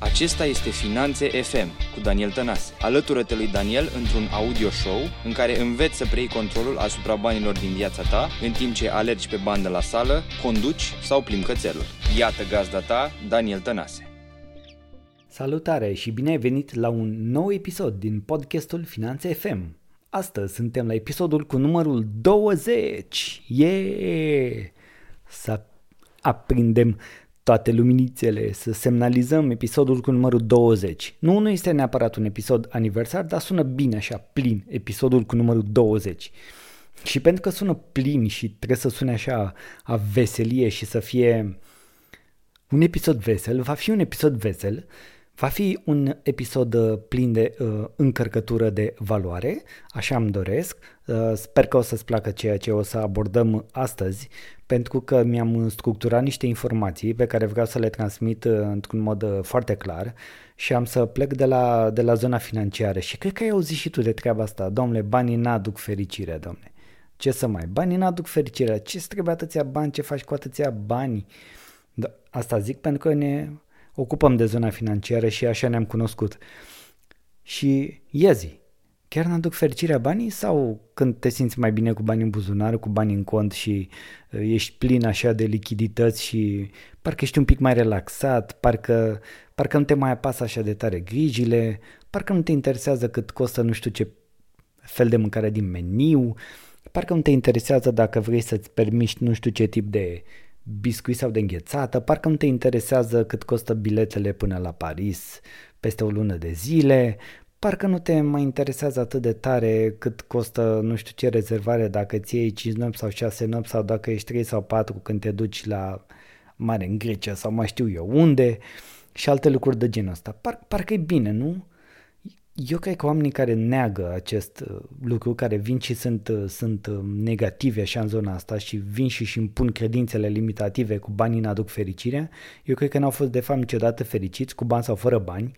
Acesta este Finanțe FM cu Daniel Tănase. Alătură-te lui Daniel într-un audio show în care înveți să preiei controlul asupra banilor din viața ta în timp ce alergi pe bandă la sală, conduci sau plimbi cățelul. Iată gazda ta, Daniel Tănase. Salutare și bine ai venit la un nou episod din podcastul Finanțe FM. Astăzi suntem la episodul cu numărul 20. Yeah! Să aprindem toate luminițele, să semnalizăm episodul cu numărul 20. Nu, nu este neapărat un episod aniversar, dar sună bine așa, plin, episodul cu numărul 20. Și pentru că sună plin și trebuie să sune așa a veselie și să fie un episod vesel, va fi un episod vesel, va fi un episod uh, plin de uh, încărcătură de valoare, așa îmi doresc. Uh, sper că o să-ți placă ceea ce o să abordăm astăzi, pentru că mi-am structurat niște informații pe care vreau să le transmit uh, într-un mod uh, foarte clar și am să plec de la, de la zona financiară și cred că ai auzit și tu de treaba asta, domnule, banii n-aduc fericire, domnule. Ce să mai, banii n-aduc fericire, ce trebuie atâția bani, ce faci cu atâția bani? Da, asta zic pentru că ne ocupăm de zona financiară și așa ne-am cunoscut. Și iezi, chiar n-aduc fericirea banii sau când te simți mai bine cu bani în buzunar, cu bani în cont și uh, ești plin așa de lichidități și parcă ești un pic mai relaxat, parcă, parcă nu te mai apasă așa de tare grijile, parcă nu te interesează cât costă nu știu ce fel de mâncare din meniu, parcă nu te interesează dacă vrei să-ți permiști nu știu ce tip de biscuit sau de înghețată, parcă nu te interesează cât costă biletele până la Paris peste o lună de zile, parcă nu te mai interesează atât de tare cât costă nu știu ce rezervare dacă ți iei 5 nopți sau 6 nopți sau dacă ești 3 sau 4 când te duci la mare în Grecia sau mai știu eu unde și alte lucruri de genul ăsta. Par, parcă e bine, nu? Eu cred că oamenii care neagă acest uh, lucru, care vin și sunt, uh, sunt uh, negative așa în zona asta și vin și își impun credințele limitative cu banii n-aduc fericirea, eu cred că n-au fost de fapt niciodată fericiți, cu bani sau fără bani,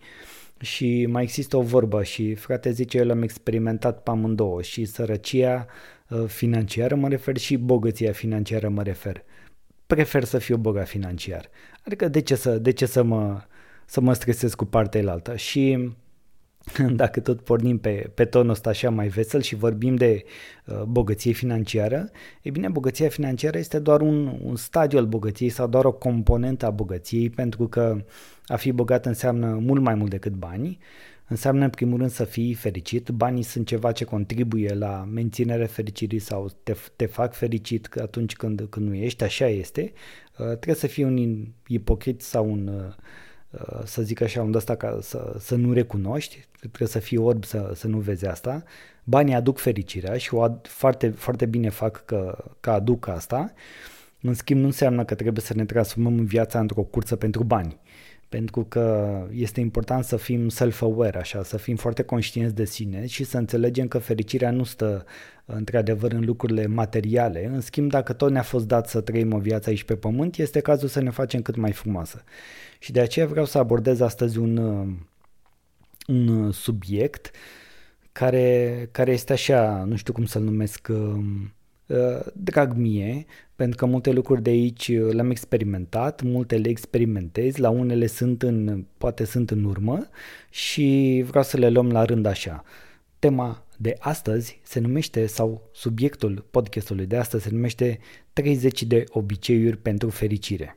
și mai există o vorbă și frate zice, eu l-am experimentat pe amândouă și sărăcia uh, financiară mă refer și bogăția financiară mă refer. Prefer să fiu bogat financiar. Adică de ce să, de ce să mă, să mă stresez cu partea altă? Și dacă tot pornim pe, pe tonul ăsta așa mai vesel și vorbim de uh, bogăție financiară, e bine, bogăția financiară este doar un, un stadiu al bogăției sau doar o componentă a bogăției, pentru că a fi bogat înseamnă mult mai mult decât bani, înseamnă în primul rând să fii fericit, banii sunt ceva ce contribuie la menținerea fericirii sau te, te fac fericit atunci când, când nu ești, așa este, uh, trebuie să fii un ipocrit sau un uh, Uh, să zic așa, unde asta ca să, să nu recunoști, trebuie să fii orb să, să nu vezi asta. Banii aduc fericirea și o ad, foarte, foarte bine fac că, că aduc asta. În schimb, nu înseamnă că trebuie să ne transformăm în viața într-o cursă pentru bani. Pentru că este important să fim self-aware, așa, să fim foarte conștienți de sine și să înțelegem că fericirea nu stă într-adevăr în lucrurile materiale. În schimb, dacă tot ne-a fost dat să trăim o viață aici pe pământ, este cazul să ne facem cât mai frumoasă. Și de aceea vreau să abordez astăzi un, uh, un uh, subiect care, care este așa, nu știu cum să-l numesc, uh, drag mie, pentru că multe lucruri de aici le-am experimentat, multe le experimentez, la unele sunt în, poate sunt în urmă și vreau să le luăm la rând așa. Tema de astăzi se numește, sau subiectul podcastului de astăzi se numește 30 de obiceiuri pentru fericire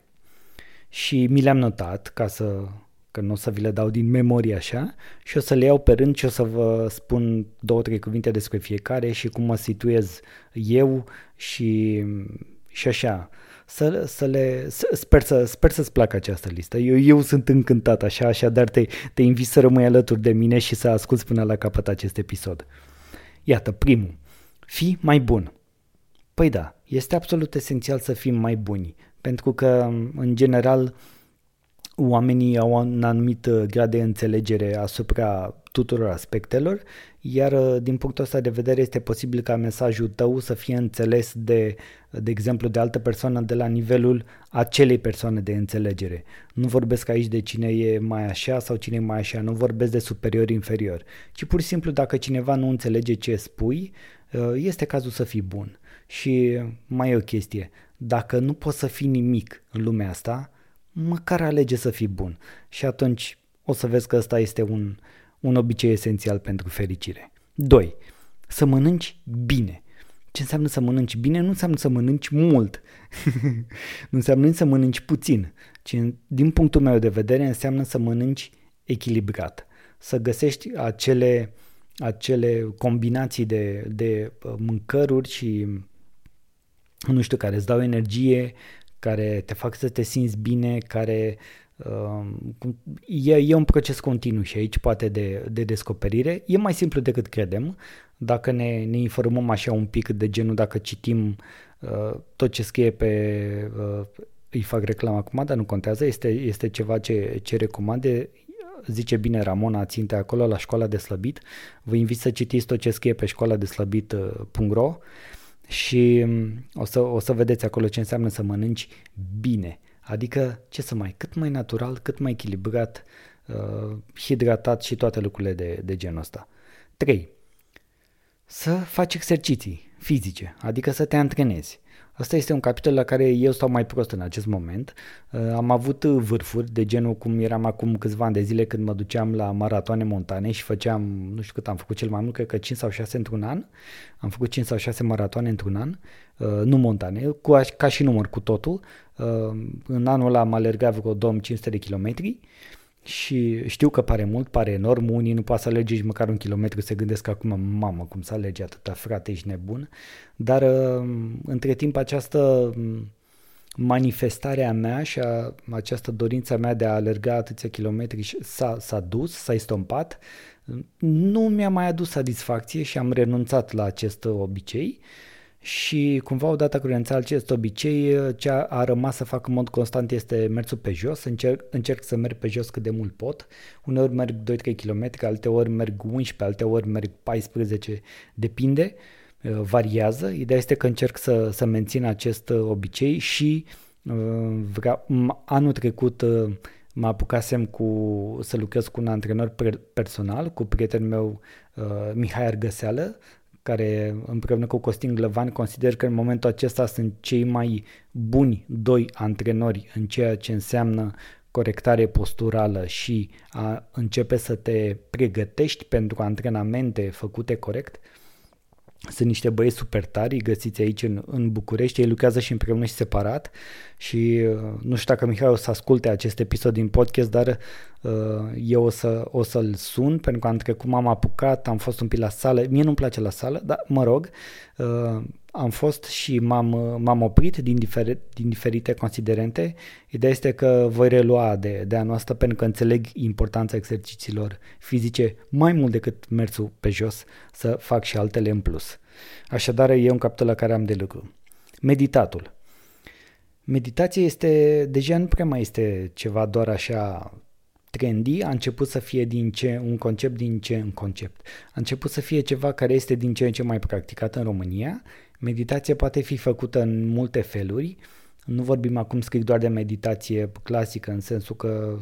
și mi le-am notat ca să că nu o să vi le dau din memorie așa și o să le iau pe rând și o să vă spun două, trei cuvinte despre fiecare și cum mă situez eu și, și așa. Să, să le, să, sper, să, sper să-ți placă această listă. Eu, eu sunt încântat așa, așa, dar te, te invit să rămâi alături de mine și să asculți până la capăt acest episod. Iată, primul. Fii mai bun. Păi da, este absolut esențial să fim mai buni pentru că, în general, oamenii au un anumit uh, grad de înțelegere asupra tuturor aspectelor, iar uh, din punctul ăsta de vedere este posibil ca mesajul tău să fie înțeles de, de exemplu, de altă persoană de la nivelul acelei persoane de înțelegere. Nu vorbesc aici de cine e mai așa sau cine e mai așa, nu vorbesc de superior-inferior, ci pur și simplu dacă cineva nu înțelege ce spui, uh, este cazul să fii bun. Și mai e o chestie, dacă nu poți să fii nimic în lumea asta, măcar alege să fii bun. Și atunci o să vezi că ăsta este un, un obicei esențial pentru fericire. 2. Să mănânci bine. Ce înseamnă să mănânci bine? Nu înseamnă să mănânci mult. nu înseamnă nici să mănânci puțin, ci din punctul meu de vedere înseamnă să mănânci echilibrat. Să găsești acele, acele combinații de, de uh, mâncăruri și nu știu, care îți dau energie, care te fac să te simți bine, care uh, e, e un proces continuu și aici poate de, de descoperire. E mai simplu decât credem. Dacă ne, ne informăm așa un pic de genul, dacă citim uh, tot ce scrie pe uh, îi fac reclamă acum, dar nu contează, este, este ceva ce, ce recomande, zice bine Ramona Ținte acolo la școala de slăbit. Vă invit să citiți tot ce scrie pe școala de slăbit.ro și mm, o să, o să vedeți acolo ce înseamnă să mănânci bine. Adică, ce să mai, cât mai natural, cât mai echilibrat, uh, hidratat și toate lucrurile de, de genul ăsta. 3. Să faci exerciții fizice, adică să te antrenezi. Asta este un capitol la care eu stau mai prost în acest moment. Uh, am avut vârfuri de genul cum eram acum câțiva ani de zile când mă duceam la maratoane montane și făceam, nu știu cât am făcut cel mai mult, cred că 5 sau 6 într-un an. Am făcut 5 sau 6 maratoane într-un an, uh, nu montane, cu, ca și număr cu totul. Uh, în anul ăla am alergat vreo 2500 de kilometri și știu că pare mult, pare enorm, unii nu poate să alerge nici măcar un kilometru, se gândesc acum, mamă, cum să alege atâta, frate, ești nebun. Dar uh, între timp această um, manifestare a mea și a, această dorință mea de a alerga atâția kilometri s-a, s-a dus, s-a estompat, nu mi-a mai adus satisfacție și am renunțat la acest obicei și cumva odată cu renunțat acest obicei, ce a, a rămas să fac în mod constant este mersul pe jos, încerc, încerc să merg pe jos cât de mult pot, uneori merg 2-3 km, alte ori merg 11, alte ori merg 14, depinde, uh, variază. Ideea este că încerc să, să mențin acest uh, obicei și uh, vreau, anul trecut mă apucasem cu, să lucrez cu un antrenor personal, cu prietenul meu Mihai Argăseală, care împreună cu Costin Glăvan consider că în momentul acesta sunt cei mai buni doi antrenori în ceea ce înseamnă corectare posturală și a începe să te pregătești pentru antrenamente făcute corect. Sunt niște băieți super tari, găsiți aici în, în București, ei lucrează și împreună și separat. Și uh, nu știu dacă Mihai o să asculte acest episod din podcast, dar uh, eu o, să, o să-l sun pentru că am trecut, m-am apucat, am fost un pic la sală, mie nu-mi place la sală, dar mă rog, uh, am fost și m-am, uh, m-am oprit din, diferi, din diferite considerente. Ideea este că voi relua de, de anul ăsta pentru că înțeleg importanța exercițiilor fizice mai mult decât mersul pe jos, să fac și altele în plus. Așadar, e un capitol la care am de lucru. Meditatul. Meditația este, deja nu prea mai este ceva doar așa trendy, a început să fie din ce un concept din ce în concept. A început să fie ceva care este din ce în ce mai practicat în România. Meditația poate fi făcută în multe feluri. Nu vorbim acum strict doar de meditație clasică, în sensul că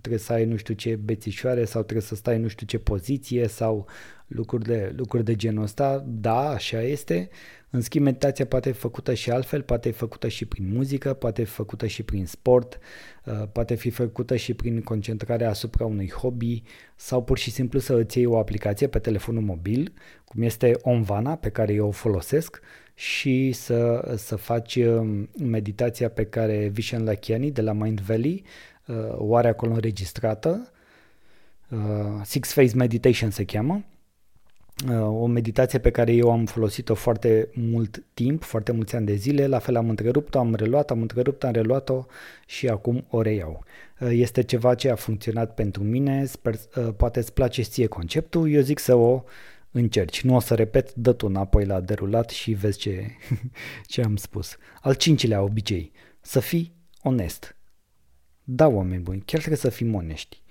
trebuie să ai nu știu ce bețișoare sau trebuie să stai nu știu ce poziție sau lucruri de, lucruri de genul ăsta. Da, așa este. În schimb, meditația poate fi făcută și altfel, poate fi făcută și prin muzică, poate fi făcută și prin sport, uh, poate fi făcută și prin concentrarea asupra unui hobby sau pur și simplu să îți iei o aplicație pe telefonul mobil, cum este Onvana, pe care eu o folosesc, și să, să faci um, meditația pe care Vishen Lakiani de la Mind Valley uh, o are acolo înregistrată. Uh, Six Phase Meditation se cheamă Uh, o meditație pe care eu am folosit-o foarte mult timp, foarte mulți ani de zile, la fel am întrerupt-o, am reluat, am întrerupt, am reluat-o și acum o reiau. Uh, este ceva ce a funcționat pentru mine, sper, uh, poate îți place ție conceptul, eu zic să o încerci. Nu o să repet, dă tu înapoi la derulat și vezi ce, ce am spus. Al cincilea obicei, să fii onest. Da, oameni buni, chiar trebuie să fim onești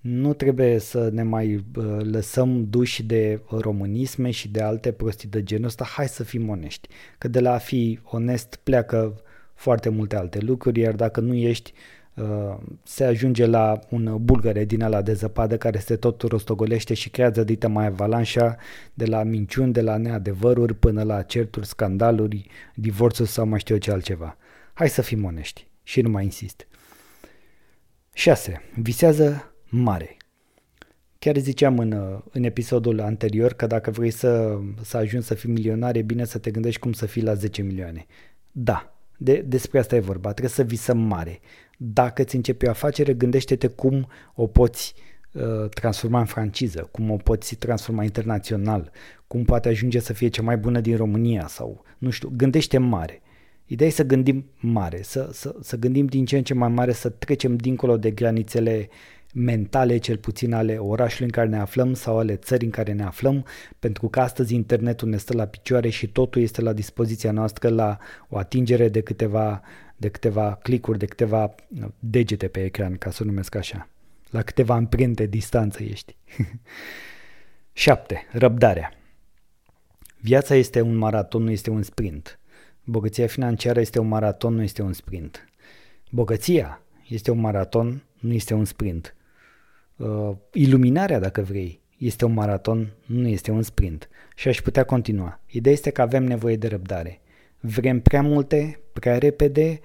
nu trebuie să ne mai lăsăm duși de românisme și de alte prostii de genul ăsta, hai să fim onești. Că de la a fi onest pleacă foarte multe alte lucruri, iar dacă nu ești, uh, se ajunge la un bulgăre din ala de zăpadă care se tot rostogolește și creează dită mai avalanșa de la minciuni, de la neadevăruri până la certuri, scandaluri, divorțuri sau mai știu eu ce altceva. Hai să fim onești și nu mai insist. 6. Visează mare. Chiar ziceam în, în episodul anterior că dacă vrei să, să ajungi să fii milionar, e bine să te gândești cum să fii la 10 milioane. Da, de, despre asta e vorba, trebuie să visăm mare. Dacă ți începi o afacere, gândește-te cum o poți uh, transforma în franciză, cum o poți transforma internațional, cum poate ajunge să fie cea mai bună din România sau, nu știu, gândește mare. Ideea e să gândim mare, să, să, să gândim din ce în ce mai mare, să trecem dincolo de granițele mentale, cel puțin ale orașului în care ne aflăm sau ale țării în care ne aflăm, pentru că astăzi internetul ne stă la picioare și totul este la dispoziția noastră la o atingere de câteva, de câteva clicuri, de câteva degete pe ecran, ca să o numesc așa. La câteva amprente distanță ești. 7. Răbdarea. Viața este un maraton, nu este un sprint. Bogăția financiară este un maraton, nu este un sprint. Bogăția este un maraton, nu este un sprint. Uh, iluminarea, dacă vrei, este un maraton, nu este un sprint. Și aș putea continua. Ideea este că avem nevoie de răbdare. Vrem prea multe, prea repede,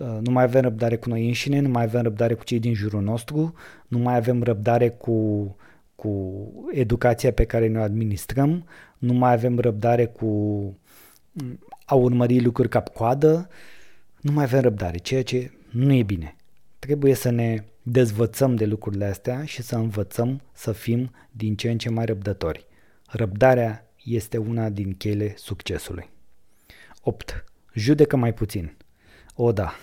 uh, nu mai avem răbdare cu noi înșine, nu mai avem răbdare cu cei din jurul nostru, nu mai avem răbdare cu, cu educația pe care ne administrăm, nu mai avem răbdare cu a urmări lucruri cap-coadă, nu mai avem răbdare, ceea ce nu e bine. Trebuie să ne dezvățăm de lucrurile astea și să învățăm să fim din ce în ce mai răbdători. Răbdarea este una din cheile succesului. 8. Judecă mai puțin. O, da.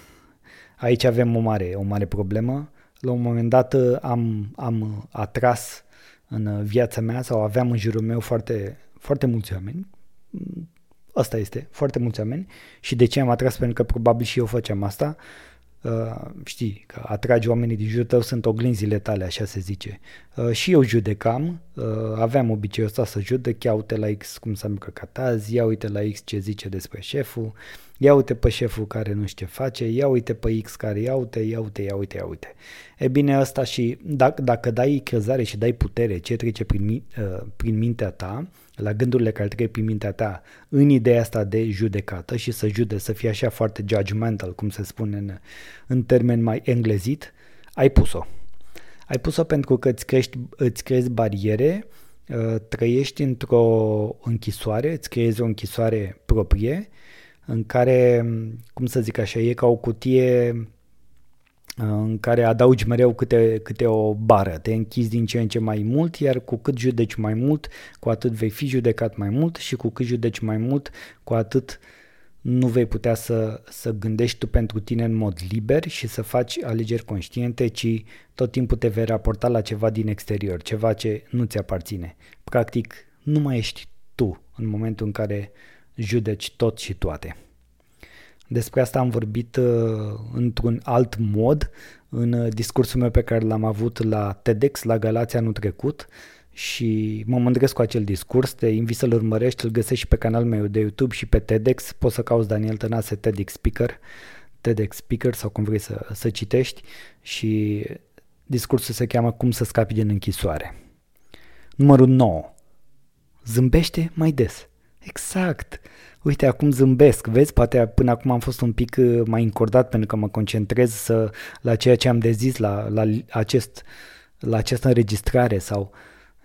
Aici avem o mare, o mare problemă. La un moment dat am, am atras în viața mea sau aveam în jurul meu foarte, foarte mulți oameni. Asta este, foarte mulți oameni. Și de ce am atras? Pentru că probabil și eu făceam asta Uh, știi, că atragi oamenii din jurul tău, sunt oglinzile tale, așa se zice. Uh, și eu judecam, uh, aveam obiceiul ăsta să judec, ia uite la X cum s-a încărcat azi, ia uite la X ce zice despre șeful, ia uite pe șeful care nu știe ce face, ia uite pe X care ia uite, ia uite, ia uite, ia uite. E bine, asta și dacă, dacă dai crezare și dai putere ce trece prin, uh, prin mintea ta, la gândurile care trec prin mintea ta în ideea asta de judecată și să jude, să fie așa foarte judgmental, cum se spune în, în termen mai englezit, ai pus-o. Ai pus-o pentru că îți, crești, îți creezi bariere, uh, trăiești într-o închisoare, îți creezi o închisoare proprie, în care, cum să zic așa, e ca o cutie în care adaugi mereu câte, câte o bară, te închizi din ce în ce mai mult, iar cu cât judeci mai mult, cu atât vei fi judecat mai mult și cu cât judeci mai mult, cu atât nu vei putea să, să gândești tu pentru tine în mod liber și să faci alegeri conștiente, ci tot timpul te vei raporta la ceva din exterior, ceva ce nu ți aparține. Practic, nu mai ești tu în momentul în care judeci tot și toate. Despre asta am vorbit uh, într-un alt mod în uh, discursul meu pe care l-am avut la TEDx, la Galația anul trecut și mă mândresc cu acel discurs, te invit să-l urmărești, îl găsești și pe canalul meu de YouTube și pe TEDx, poți să cauți Daniel Tănase TEDx Speaker, TEDx Speaker sau cum vrei să, să citești și discursul se cheamă Cum să scapi din închisoare. Numărul 9. Zâmbește mai des. Exact uite, acum zâmbesc, vezi, poate până acum am fost un pic uh, mai încordat pentru că mă concentrez să, la ceea ce am de zis, la, la, acest, la această înregistrare sau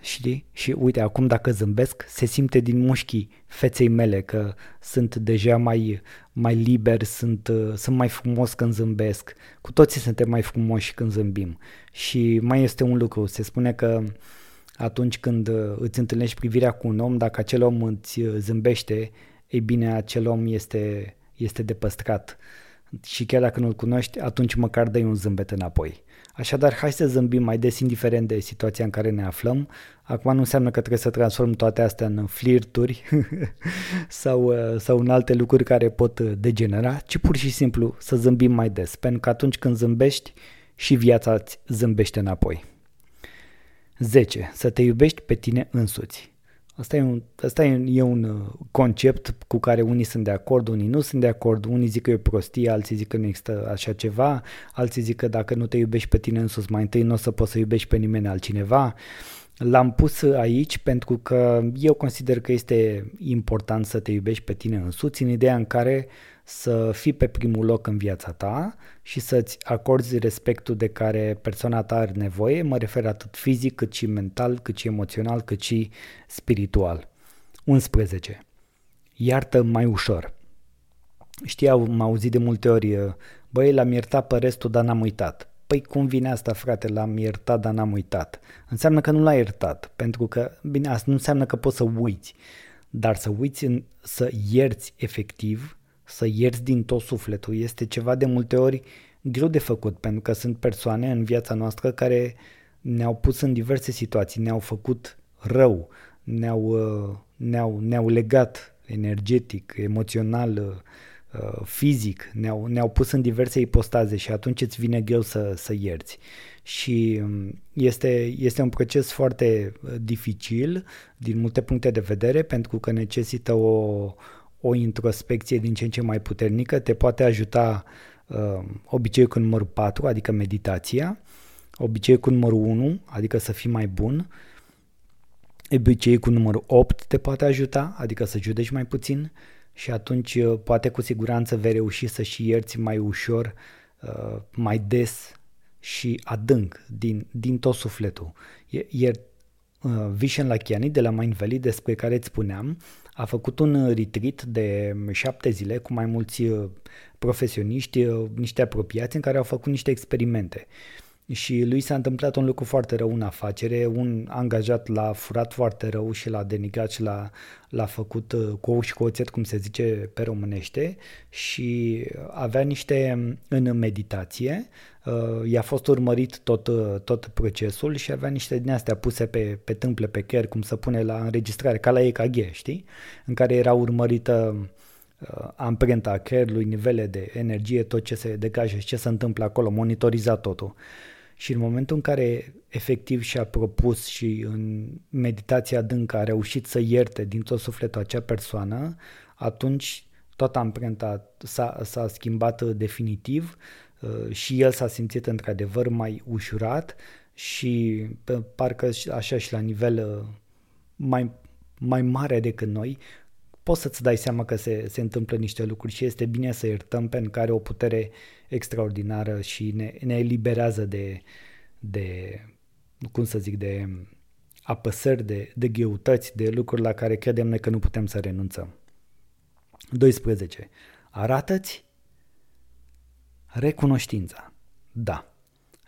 știi? Și uite, acum dacă zâmbesc, se simte din mușchii feței mele că sunt deja mai, mai liber, sunt, uh, sunt mai frumos când zâmbesc. Cu toții suntem mai frumoși când zâmbim. Și mai este un lucru, se spune că atunci când uh, îți întâlnești privirea cu un om, dacă acel om îți zâmbește, ei bine, acel om este, este de păstrat. Și chiar dacă nu-l cunoști, atunci măcar dai un zâmbet înapoi. Așadar, hai să zâmbim mai des, indiferent de situația în care ne aflăm. Acum nu înseamnă că trebuie să transform toate astea în flirturi sau, uh, sau în alte lucruri care pot uh, degenera, ci pur și simplu să zâmbim mai des, pentru că atunci când zâmbești, și viața îți zâmbește înapoi. 10. Să te iubești pe tine însuți. Asta e un, asta e, e un uh, concept cu care unii sunt de acord, unii nu sunt de acord, unii zic că e o prostie, alții zic că nu există așa ceva, alții zic că dacă nu te iubești pe tine însuți mai întâi nu o să poți să iubești pe nimeni altcineva. L-am pus aici pentru că eu consider că este important să te iubești pe tine însuți în ideea în care să fii pe primul loc în viața ta și să-ți acorzi respectul de care persoana ta are nevoie, mă refer atât fizic, cât și mental, cât și emoțional, cât și spiritual. 11. Iartă mai ușor. Știi, am auzit de multe ori, băi, l-am iertat pe restul, dar n-am uitat. Păi cum vine asta, frate, l-am iertat, dar n-am uitat. Înseamnă că nu l-ai iertat, pentru că, bine, asta nu înseamnă că poți să uiți, dar să uiți, în, să ierți efectiv, să ierți din tot sufletul, este ceva de multe ori greu de făcut, pentru că sunt persoane în viața noastră care ne-au pus în diverse situații, ne-au făcut rău, ne-au, uh, ne-au, ne-au legat energetic, emoțional, Uh, fizic, ne-au, ne-au pus în diverse ipostaze și atunci îți vine greu să, să ierți. Și um, este, este un proces foarte uh, dificil din multe puncte de vedere pentru că necesită o, o introspecție din ce în ce mai puternică, te poate ajuta uh, obiceiul cu numărul 4, adică meditația, obiceiul cu numărul 1, adică să fii mai bun, obiceiul cu numărul 8 te poate ajuta, adică să judeci mai puțin, și atunci uh, poate cu siguranță vei reuși să și ierți mai ușor, uh, mai des și adânc, din, din tot sufletul. Iar uh, Vishen Lachiani de la Mind Valley, despre care îți spuneam, a făcut un retreat de șapte zile cu mai mulți profesioniști, niște apropiați în care au făcut niște experimente. Uh, și lui s-a întâmplat un lucru foarte rău în afacere, un angajat l-a furat foarte rău și l-a denigrat și l-a, l-a făcut uh, cu ou și cu oțet, cum se zice pe românește, și avea niște în meditație, uh, i-a fost urmărit tot, uh, tot procesul și avea niște din astea puse pe, pe tâmple, pe chiar, cum se pune la înregistrare, ca la EKG, știi? În care era urmărită amprenta creierului, nivele de energie, tot ce se degajă și ce se întâmplă acolo, monitoriza totul. Și în momentul în care efectiv și-a propus și în meditația adâncă a reușit să ierte din tot sufletul acea persoană, atunci toată amprenta s-a, s-a schimbat definitiv uh, și el s-a simțit într-adevăr mai ușurat și parcă așa și la nivel uh, mai, mai mare decât noi, poți să-ți dai seama că se, se întâmplă niște lucruri și este bine să iertăm pentru că are o putere extraordinară și ne, ne eliberează de, de, cum să zic, de apăsări, de, de gheutăți, de lucruri la care credem noi că nu putem să renunțăm. 12. Arată-ți recunoștința. Da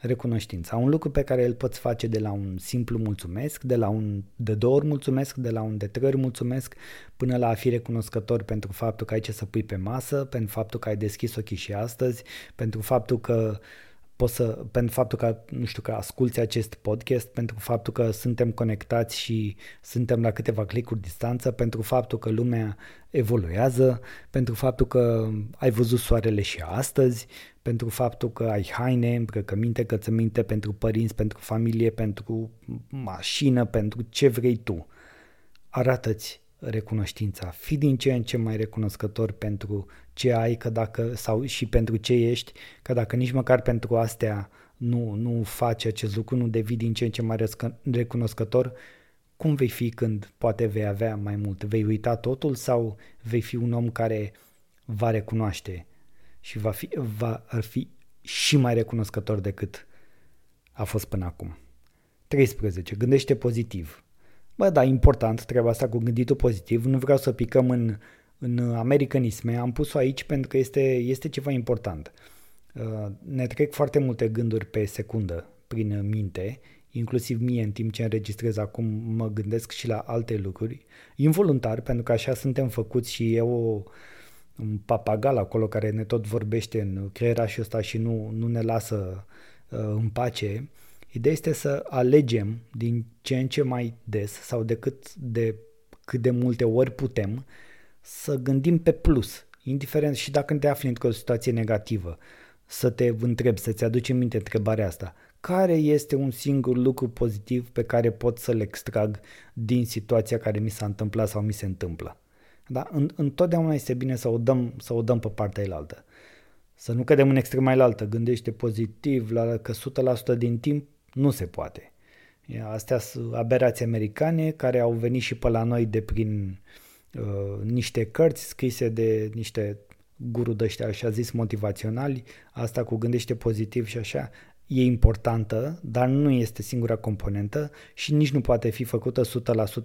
recunoștința. Un lucru pe care îl poți face de la un simplu mulțumesc, de la un de două ori mulțumesc, de la un de trei ori mulțumesc, până la a fi recunoscător pentru faptul că ai ce să pui pe masă, pentru faptul că ai deschis ochii și astăzi, pentru faptul că poți să, pentru faptul că, nu știu, că asculți acest podcast, pentru faptul că suntem conectați și suntem la câteva clicuri distanță, pentru faptul că lumea evoluează, pentru faptul că ai văzut soarele și astăzi, pentru faptul că ai haine, îmbrăcăminte, cățăminte pentru părinți, pentru familie, pentru mașină, pentru ce vrei tu. Arată-ți recunoștința. Fii din ce în ce mai recunoscător pentru ce ai că dacă, sau și pentru ce ești, că dacă nici măcar pentru astea nu, nu faci acest lucru, nu devii din ce în ce mai recunoscător, cum vei fi când poate vei avea mai mult? Vei uita totul sau vei fi un om care va recunoaște și va fi, va ar fi și mai recunoscător decât a fost până acum. 13. Gândește pozitiv. Bă, da, important treaba asta cu gânditul pozitiv. Nu vreau să picăm în, în americanisme. Am pus-o aici pentru că este, este ceva important. Uh, ne trec foarte multe gânduri pe secundă prin minte, inclusiv mie în timp ce înregistrez acum mă gândesc și la alte lucruri, involuntar, pentru că așa suntem făcuți și eu un papagal acolo care ne tot vorbește în creierașul ăsta și nu, nu ne lasă uh, în pace. Ideea este să alegem din ce în ce mai des sau de cât de, cât de multe ori putem să gândim pe plus, indiferent și dacă te afli într-o situație negativă, să te întrebi, să-ți aduci în minte întrebarea asta. Care este un singur lucru pozitiv pe care pot să-l extrag din situația care mi s-a întâmplat sau mi se întâmplă? Da? Întotdeauna este bine să o dăm, să o dăm pe partea elaltă. Să nu cădem în extrema elaltă. Gândește pozitiv, la că 100% din timp nu se poate. Astea sunt aberații americane care au venit și pe la noi de prin uh, niște cărți scrise de niște guru de ăștia, așa zis, motivaționali, asta cu gândește pozitiv și așa, e importantă, dar nu este singura componentă și nici nu poate fi făcută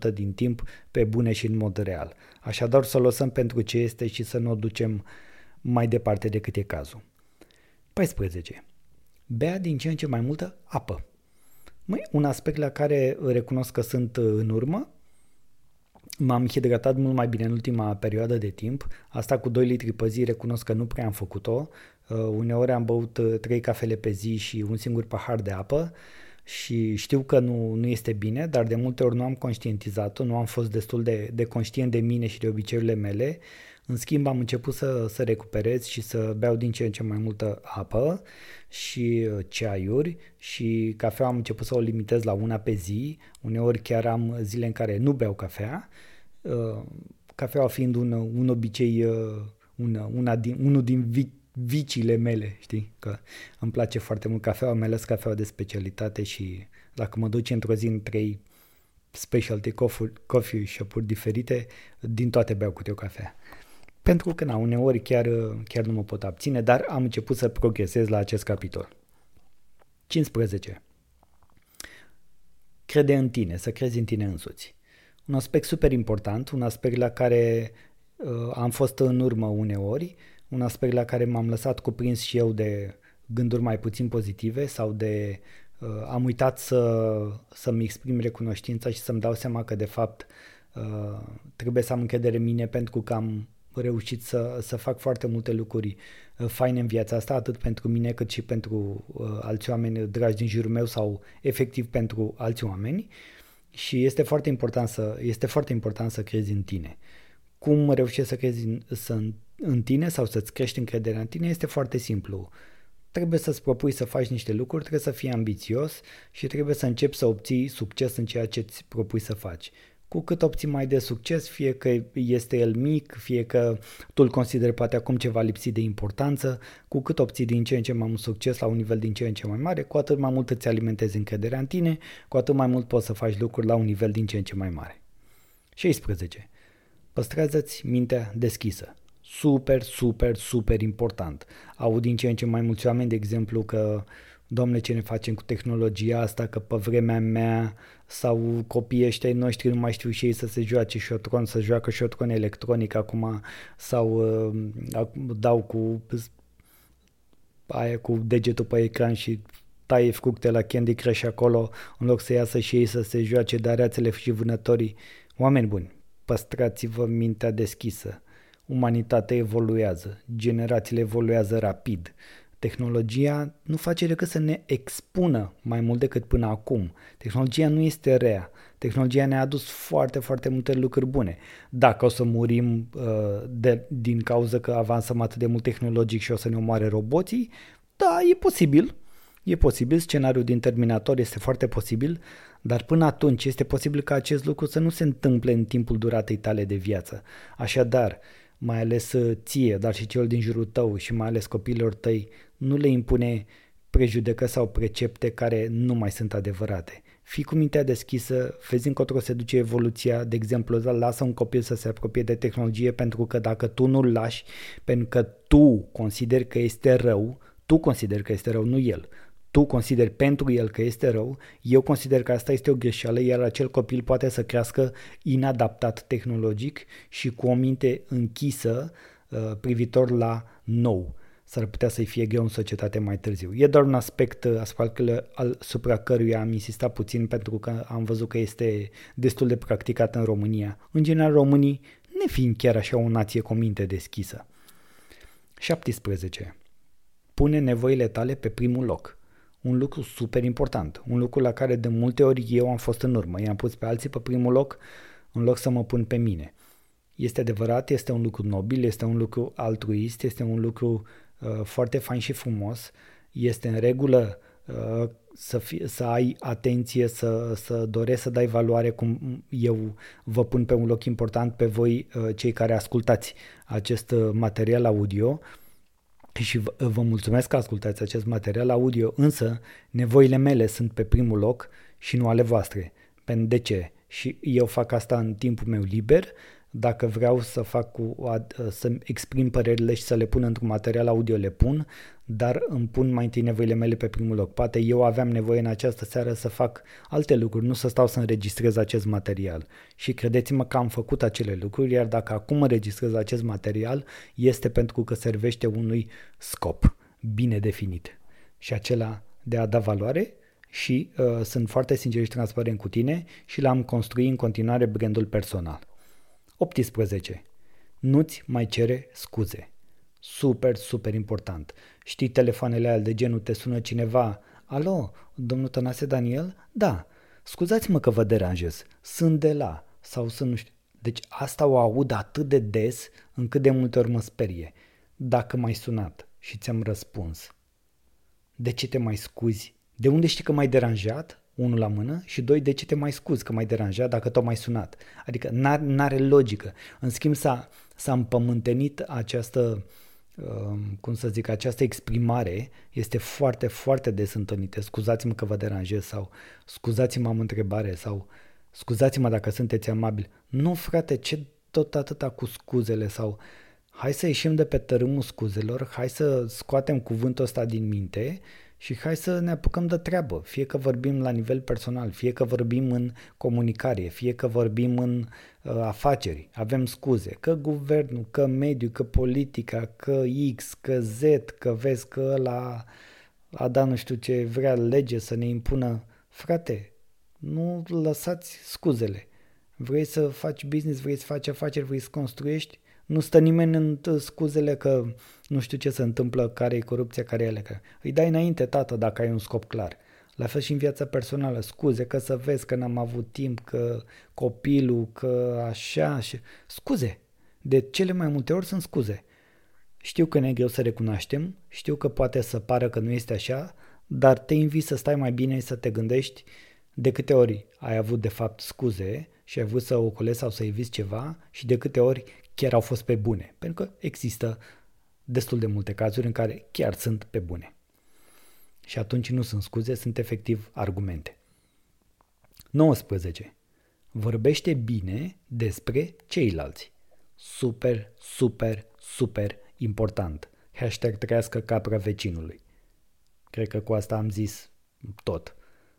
100% din timp pe bune și în mod real. Așadar să o lăsăm pentru ce este și să nu o ducem mai departe decât e cazul. 14. Bea din ce în ce mai multă apă. Măi, un aspect la care recunosc că sunt în urmă, m-am hidratat mult mai bine în ultima perioadă de timp, asta cu 2 litri pe zi recunosc că nu prea am făcut-o, uh, uneori am băut 3 uh, cafele pe zi și un singur pahar de apă și știu că nu, nu este bine, dar de multe ori nu am conștientizat-o, nu am fost destul de, de conștient de mine și de obiceiurile mele, în schimb am început să, să recuperez și să beau din ce în ce mai multă apă și uh, ceaiuri și cafea am început să o limitez la una pe zi, uneori chiar am zile în care nu beau cafea, uh, cafeaua fiind un, un obicei, uh, una, una din, unul din vi, viciile mele, știi, că îmi place foarte mult cafeaua, mai ales cafeaua de specialitate și dacă mă duci într-o zi în trei specialty coffee, coffee shop-uri diferite, din toate beau câte o cafea. Pentru că, na, uneori chiar, chiar nu mă pot abține, dar am început să progresez la acest capitol. 15. Crede în tine, să crezi în tine însuți. Un aspect super important, un aspect la care uh, am fost în urmă uneori, un aspect la care m-am lăsat cuprins și eu de gânduri mai puțin pozitive sau de uh, am uitat să, să-mi exprim recunoștința și să-mi dau seama că de fapt uh, trebuie să am încredere în mine pentru că am reușit să, să fac foarte multe lucruri uh, faine în viața asta, atât pentru mine cât și pentru uh, alți oameni dragi din jurul meu sau efectiv pentru alți oameni și este foarte important să, este foarte important să crezi în tine. Cum reușești să crezi în, să, în tine sau să-ți crești încrederea în tine este foarte simplu. Trebuie să-ți propui să faci niște lucruri, trebuie să fii ambițios și trebuie să începi să obții succes în ceea ce îți propui să faci cu cât obții mai de succes, fie că este el mic, fie că tu îl consideri poate acum ceva lipsit de importanță, cu cât obții din ce în ce mai mult succes la un nivel din ce în ce mai mare, cu atât mai mult îți alimentezi încrederea în tine, cu atât mai mult poți să faci lucruri la un nivel din ce în ce mai mare. 16. Păstrează-ți mintea deschisă. Super, super, super important. Aud din ce în ce mai mulți oameni, de exemplu, că domne ce ne facem cu tehnologia asta, că pe vremea mea sau copiii ăștia noștri nu mai știu și ei să se joace șotron, să joacă șotron electronic acum sau uh, dau cu aia cu degetul pe ecran și taie fructe la Candy Crush acolo în loc să iasă și ei să se joace dareațele și vânătorii. Oameni buni, păstrați-vă mintea deschisă. Umanitatea evoluează, generațiile evoluează rapid tehnologia nu face decât să ne expună mai mult decât până acum. Tehnologia nu este rea. Tehnologia ne-a adus foarte, foarte multe lucruri bune. Dacă o să murim uh, de, din cauza că avansăm atât de mult tehnologic și o să ne omoare roboții, da, e posibil. E posibil, scenariul din Terminator este foarte posibil, dar până atunci este posibil ca acest lucru să nu se întâmple în timpul duratei tale de viață. Așadar, mai ales uh, ție, dar și celor din jurul tău și mai ales copiilor tăi, nu le impune prejudecă sau precepte care nu mai sunt adevărate. Fii cu mintea deschisă, vezi încotro se duce evoluția, de exemplu, lasă un copil să se apropie de tehnologie pentru că dacă tu nu-l lași, pentru că tu consideri că este rău, tu consideri că este rău, nu el. Tu consideri pentru el că este rău, eu consider că asta este o greșeală, iar acel copil poate să crească inadaptat tehnologic și cu o minte închisă uh, privitor la nou s-ar putea să-i fie greu în societate mai târziu. E doar un aspect uh, asupra căruia am insistat puțin pentru că am văzut că este destul de practicat în România. În general, românii ne fiind chiar așa o nație cu minte deschisă. 17. Pune nevoile tale pe primul loc. Un lucru super important, un lucru la care de multe ori eu am fost în urmă. I-am pus pe alții pe primul loc în loc să mă pun pe mine. Este adevărat, este un lucru nobil, este un lucru altruist, este un lucru Uh, foarte fain și frumos. Este în regulă uh, să, fi, să ai atenție, să, să dorești să dai valoare cum eu vă pun pe un loc important pe voi, uh, cei care ascultați acest material audio. și vă mulțumesc că ascultați acest material audio, însă nevoile mele sunt pe primul loc și nu ale voastre. De ce? Și eu fac asta în timpul meu liber, dacă vreau să fac cu, să exprim părerile și să le pun într-un material audio, le pun, dar îmi pun mai întâi nevoile mele pe primul loc. Poate eu aveam nevoie în această seară să fac alte lucruri, nu să stau să înregistrez acest material. Și credeți-mă că am făcut acele lucruri, iar dacă acum înregistrez acest material, este pentru că servește unui scop bine definit. Și acela de a da valoare și uh, sunt foarte sincer și transparent cu tine și l-am construit în continuare brandul personal. 18. Nu-ți mai cere scuze. Super, super important. Știi telefoanele alea de genul te sună cineva. Alo, domnul Tănase Daniel? Da. Scuzați-mă că vă deranjez. Sunt de la. Sau sunt nu știu. Deci asta o aud atât de des încât de multe ori mă sperie. Dacă m-ai sunat și ți-am răspuns, de ce te mai scuzi? De unde știi că m-ai deranjat? Unul la mână și doi, de ce te mai scuzi că m-ai deranjat dacă tot mai sunat? Adică n-are logică. În schimb s-a, s-a împământenit această, uh, cum să zic, această exprimare este foarte, foarte des întâlnită. Scuzați-mă că vă deranjez sau scuzați-mă am întrebare sau scuzați-mă dacă sunteți amabil. Nu, frate, ce tot atâta cu scuzele sau hai să ieșim de pe tărâmul scuzelor, hai să scoatem cuvântul ăsta din minte și hai să ne apucăm de treabă, fie că vorbim la nivel personal, fie că vorbim în comunicare, fie că vorbim în uh, afaceri. Avem scuze, că guvernul, că mediu, că politica, că X, că Z, că vezi că ăla a dat nu știu ce vrea lege să ne impună. Frate, nu lăsați scuzele. Vrei să faci business, vrei să faci afaceri, vrei să construiești, nu stă nimeni în scuzele că nu știu ce se întâmplă, care e corupția, care e ele. Îi dai înainte, tată, dacă ai un scop clar. La fel și în viața personală, scuze că să vezi că n-am avut timp, că copilul, că așa și... Scuze! De cele mai multe ori sunt scuze. Știu că ne e greu să recunoaștem, știu că poate să pară că nu este așa, dar te invit să stai mai bine și să te gândești de câte ori ai avut de fapt scuze și ai vrut să ocolezi sau să eviți ceva și de câte ori chiar au fost pe bune. Pentru că există destul de multe cazuri în care chiar sunt pe bune. Și atunci nu sunt scuze, sunt efectiv argumente. 19. Vorbește bine despre ceilalți. Super, super, super important. Hashtag trăiască capra vecinului. Cred că cu asta am zis tot.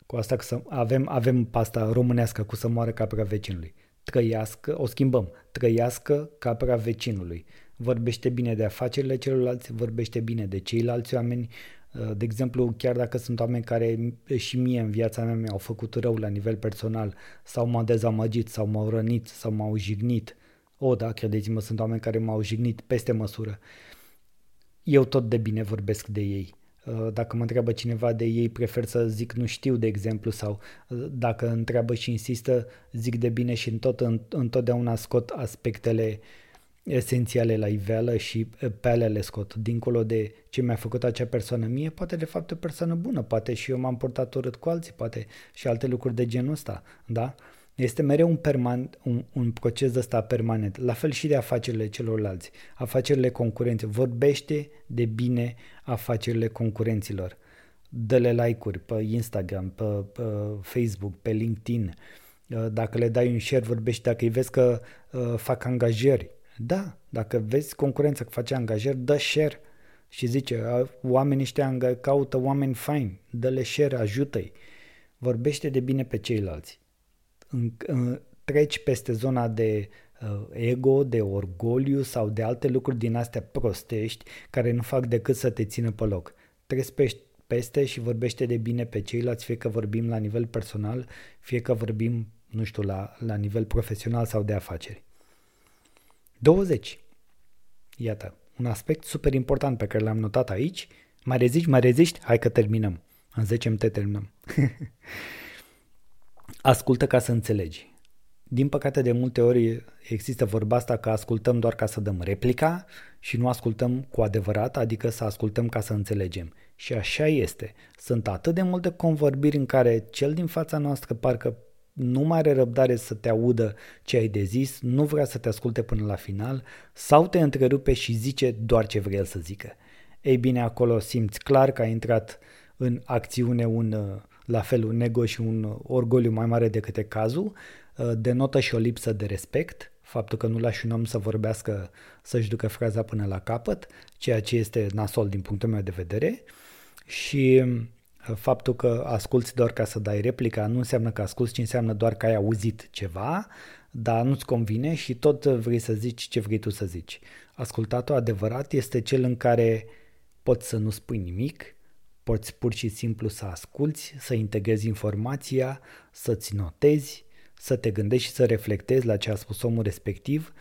Cu asta că să avem, avem pasta românească cu să moară capra vecinului trăiască, o schimbăm, trăiască capra vecinului. Vorbește bine de afacerile celorlalți, vorbește bine de ceilalți oameni. Uh, de exemplu, chiar dacă sunt oameni care și mie în viața mea mi-au făcut rău la nivel personal, sau m-au dezamăgit, sau m-au rănit, sau m-au jignit. O, da, credeți-mă, sunt oameni care m-au jignit peste măsură. Eu tot de bine vorbesc de ei Uh, dacă mă întreabă cineva de ei, prefer să zic nu știu, de exemplu, sau uh, dacă întreabă și insistă, zic de bine și tot, întotdeauna scot aspectele esențiale la iveală și uh, pe alea le scot. Dincolo de ce mi-a făcut acea persoană mie, poate de fapt o persoană bună, poate și eu m-am portat urât cu alții, poate și alte lucruri de genul ăsta, da? Este mereu un, perman, un, un proces de ăsta permanent. La fel și de afacerile celorlalți. Afacerile concurențe. Vorbește de bine afacerile concurenților. Dă-le like-uri pe Instagram, pe, pe Facebook, pe LinkedIn. Uh, dacă le dai un share, vorbește. Dacă îi vezi că uh, fac angajări. Da, dacă vezi concurența că face angajări, dă share și zice, oamenii ăștia caută oameni faini, dă-le share, ajută-i. Vorbește de bine pe ceilalți în, în, treci peste zona de uh, ego, de orgoliu sau de alte lucruri din astea prostești care nu fac decât să te țină pe loc. Treci pe, peste și vorbește de bine pe ceilalți, fie că vorbim la nivel personal, fie că vorbim, nu știu, la, la nivel profesional sau de afaceri. 20. Iată, un aspect super important pe care l-am notat aici. Mai reziști, mai reziști? Hai că terminăm. În 10 minute terminăm. Ascultă ca să înțelegi. Din păcate, de multe ori există vorba asta că ascultăm doar ca să dăm replica și nu ascultăm cu adevărat, adică să ascultăm ca să înțelegem. Și așa este. Sunt atât de multe convorbiri în care cel din fața noastră parcă nu mai are răbdare să te audă ce ai de zis, nu vrea să te asculte până la final sau te întrerupe și zice doar ce vrea el să zică. ei bine, acolo simți clar că a intrat în acțiune un, la fel, un ego și un orgoliu mai mare decât e cazul, denotă și o lipsă de respect, faptul că nu lași un om să vorbească, să-și ducă fraza până la capăt, ceea ce este nasol din punctul meu de vedere și faptul că asculți doar ca să dai replica nu înseamnă că asculți, ci înseamnă doar că ai auzit ceva, dar nu-ți convine și tot vrei să zici ce vrei tu să zici. Ascultatul adevărat este cel în care poți să nu spui nimic, poți pur și simplu să asculți, să integrezi informația, să-ți notezi, să te gândești și să reflectezi la ce a spus omul respectiv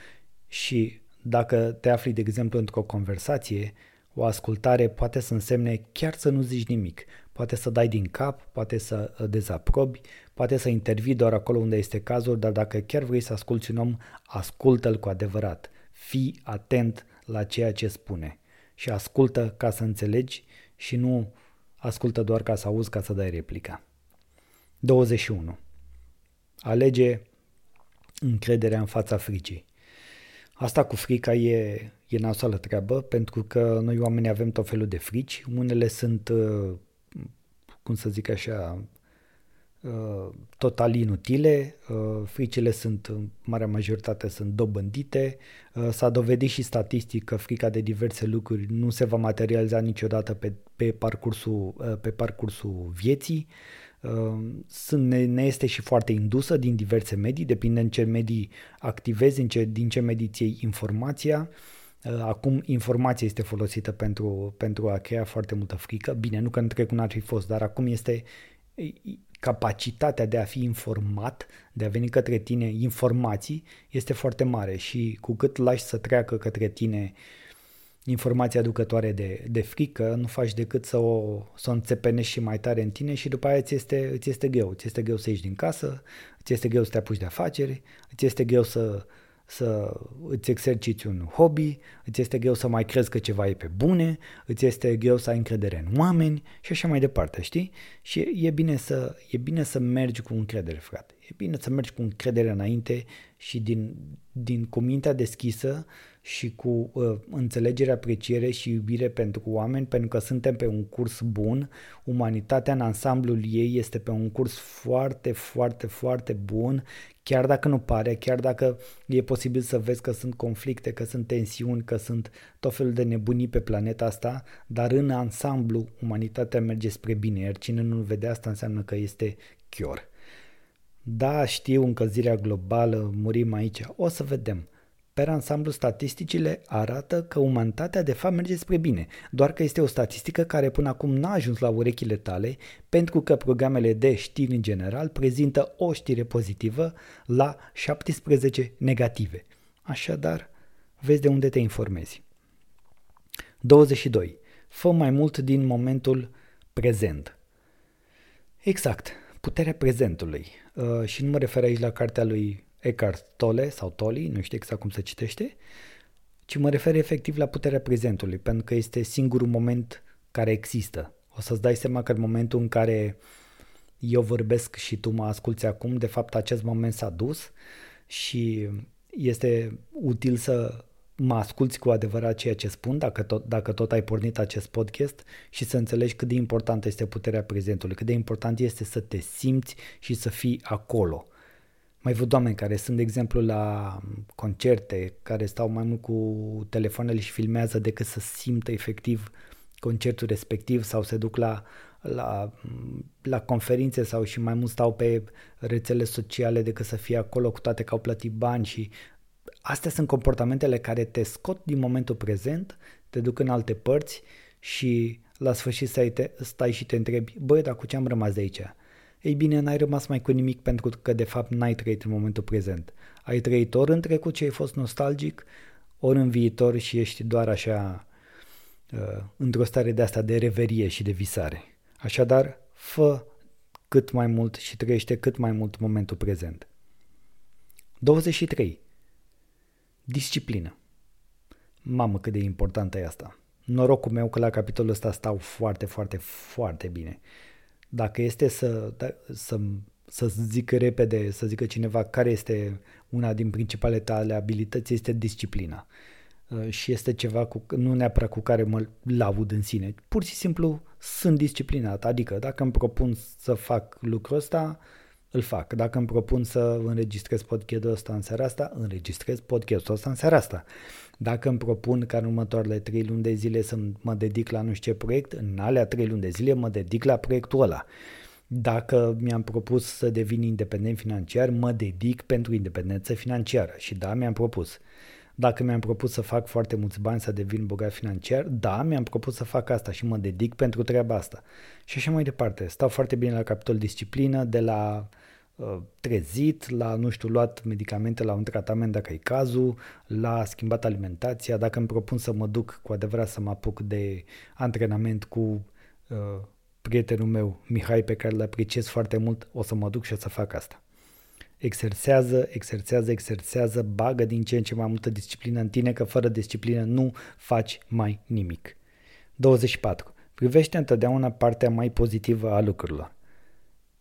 și dacă te afli, de exemplu, într-o conversație, o ascultare poate să însemne chiar să nu zici nimic, poate să dai din cap, poate să uh, dezaprobi, poate să intervii doar acolo unde este cazul, dar dacă chiar vrei să asculti un om, ascultă-l cu adevărat. Fii atent la ceea ce spune și ascultă ca să înțelegi și nu ascultă doar ca să auzi, ca să dai replica. 21. Alege încrederea în fața fricii. Asta cu frica e, e nasoală treabă, pentru că noi oamenii avem tot felul de frici. Unele sunt, uh, cum să zic așa, uh, total inutile, uh, fricile sunt, în marea majoritate sunt dobândite, s-a dovedit și statistic că frica de diverse lucruri nu se va materializa niciodată pe, pe, parcursul, pe parcursul vieții, sunt, ne, ne este și foarte indusă din diverse medii, depinde în ce medii activezi, în ce, din ce medii ții informația. Uh, acum informația este folosită pentru, pentru a crea foarte multă frică. Bine, nu că în trecut n-ar fi fost, dar acum este capacitatea de a fi informat, de a veni către tine informații, este foarte mare și cu cât lași să treacă către tine uh, informații aducătoare de, de frică, nu faci decât să o, să o înțepenești și mai tare în tine și după aia ți este, îți este greu. Ți este greu să ieși din casă, îți este greu să te apuci de afaceri, îți este greu să, să îți exerciți un hobby, îți este greu să mai crezi că ceva e pe bune, îți este greu să ai încredere în oameni și așa mai departe, știi? Și e bine să, e bine să mergi cu încredere, frate. E bine să mergi cu încredere înainte și din, din cu mintea deschisă și cu uh, înțelegere, apreciere și iubire pentru oameni, pentru că suntem pe un curs bun. Umanitatea în ansamblul ei este pe un curs foarte, foarte, foarte bun, chiar dacă nu pare, chiar dacă e posibil să vezi că sunt conflicte, că sunt tensiuni, că sunt tot felul de nebunii pe planeta asta, dar în ansamblu umanitatea merge spre bine, iar cine nu vede asta înseamnă că este chior. Da, știu încălzirea globală, murim aici, o să vedem. Per ansamblu, statisticile arată că umanitatea de fapt merge spre bine, doar că este o statistică care până acum n-a ajuns la urechile tale pentru că programele de știri în general prezintă o știre pozitivă la 17 negative. Așadar, vezi de unde te informezi. 22. Fă mai mult din momentul prezent. Exact, puterea prezentului. Uh, și nu mă refer aici la cartea lui Eckhart Tolle sau Tolle, nu știu exact cum se citește, ci mă refer efectiv la puterea prezentului, pentru că este singurul moment care există. O să-ți dai seama că în momentul în care eu vorbesc și tu mă asculți acum, de fapt acest moment s-a dus și este util să mă asculți cu adevărat ceea ce spun, dacă tot, dacă tot ai pornit acest podcast și să înțelegi cât de importantă este puterea prezentului, cât de important este să te simți și să fii acolo. Mai văd oameni care sunt, de exemplu, la concerte, care stau mai mult cu telefoanele și filmează decât să simtă efectiv concertul respectiv sau se duc la, la, la conferințe sau și mai mult stau pe rețele sociale decât să fie acolo, cu toate că au plătit bani și astea sunt comportamentele care te scot din momentul prezent, te duc în alte părți și la sfârșit stai, te, stai și te întrebi, băi, dar cu ce am rămas de aici? Ei bine, n-ai rămas mai cu nimic pentru că de fapt n-ai trăit în momentul prezent. Ai trăit ori în trecut și ai fost nostalgic, ori în viitor și ești doar așa uh, într-o stare de asta de reverie și de visare. Așadar, fă cât mai mult și trăiește cât mai mult momentul prezent. 23. Disciplină. Mamă, cât de importantă e asta. Norocul meu că la capitolul ăsta stau foarte, foarte, foarte bine. Dacă este să, da, să, să zic repede, să zică cineva care este una din principalele tale abilități, este disciplina. uh, și este ceva cu, nu neapărat cu care mă laud în sine. Pur și simplu sunt disciplinat, adică dacă îmi propun să fac lucrul ăsta, îl fac. Dacă îmi propun să înregistrez podcastul ăsta în seara asta, înregistrez podcastul ăsta în seara asta. Dacă îmi propun ca în următoarele trei luni de zile să mă dedic la nu știu ce proiect, în alea trei luni de zile mă dedic la proiectul ăla. Dacă mi-am propus să devin independent financiar, mă dedic pentru independență financiară. Și da, mi-am propus. Dacă mi-am propus să fac foarte mulți bani să devin bogat financiar, da, mi-am propus să fac asta și mă dedic pentru treaba asta. Și așa mai departe. Stau foarte bine la capitol disciplină, de la uh, trezit, la, nu știu, luat medicamente la un tratament dacă e cazul, la schimbat alimentația, dacă îmi propun să mă duc cu adevărat să mă apuc de antrenament cu uh, prietenul meu, Mihai, pe care îl apreciez foarte mult, o să mă duc și o să fac asta. Exersează, exersează, exersează, bagă din ce în ce mai multă disciplină în tine, că fără disciplină nu faci mai nimic. 24. Privește întotdeauna partea mai pozitivă a lucrurilor.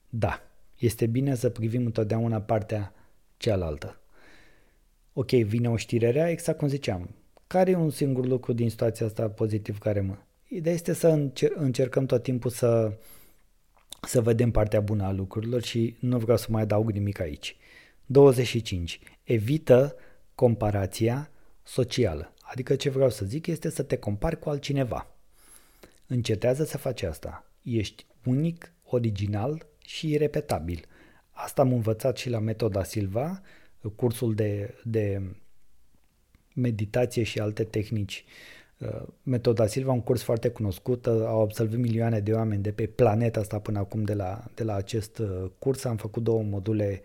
Da, este bine să privim întotdeauna partea cealaltă. Ok, vine o știre rea, exact cum ziceam. Care e un singur lucru din situația asta pozitiv care mă Ideea este să încer- încercăm tot timpul să, să vedem partea bună a lucrurilor și nu vreau să mai adaug nimic aici. 25. Evită comparația socială. Adică ce vreau să zic este să te compari cu altcineva. Încetează să faci asta. Ești unic, original și irepetabil. Asta am învățat și la metoda Silva, cursul de, de meditație și alte tehnici Uh, metoda Silva, un curs foarte cunoscut, uh, au absolvit milioane de oameni de pe planeta asta până acum de la, de la acest uh, curs. Am făcut două module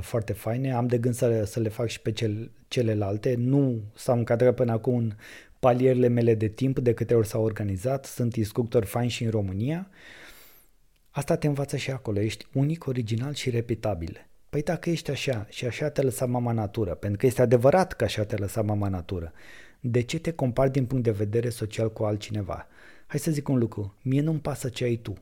foarte faine, am de gând să le, să le fac și pe cel, celelalte. Nu s-au încadrat până acum în palierele mele de timp de câte ori s-au organizat. Sunt instructori faini și în România. Asta te învață și acolo. Ești unic, original și repetabil. Păi dacă ești așa și așa te lăsa mama natură, pentru că este adevărat că așa te lăsa mama natură, de ce te compari din punct de vedere social cu altcineva? Hai să zic un lucru, mie nu-mi pasă ce ai tu.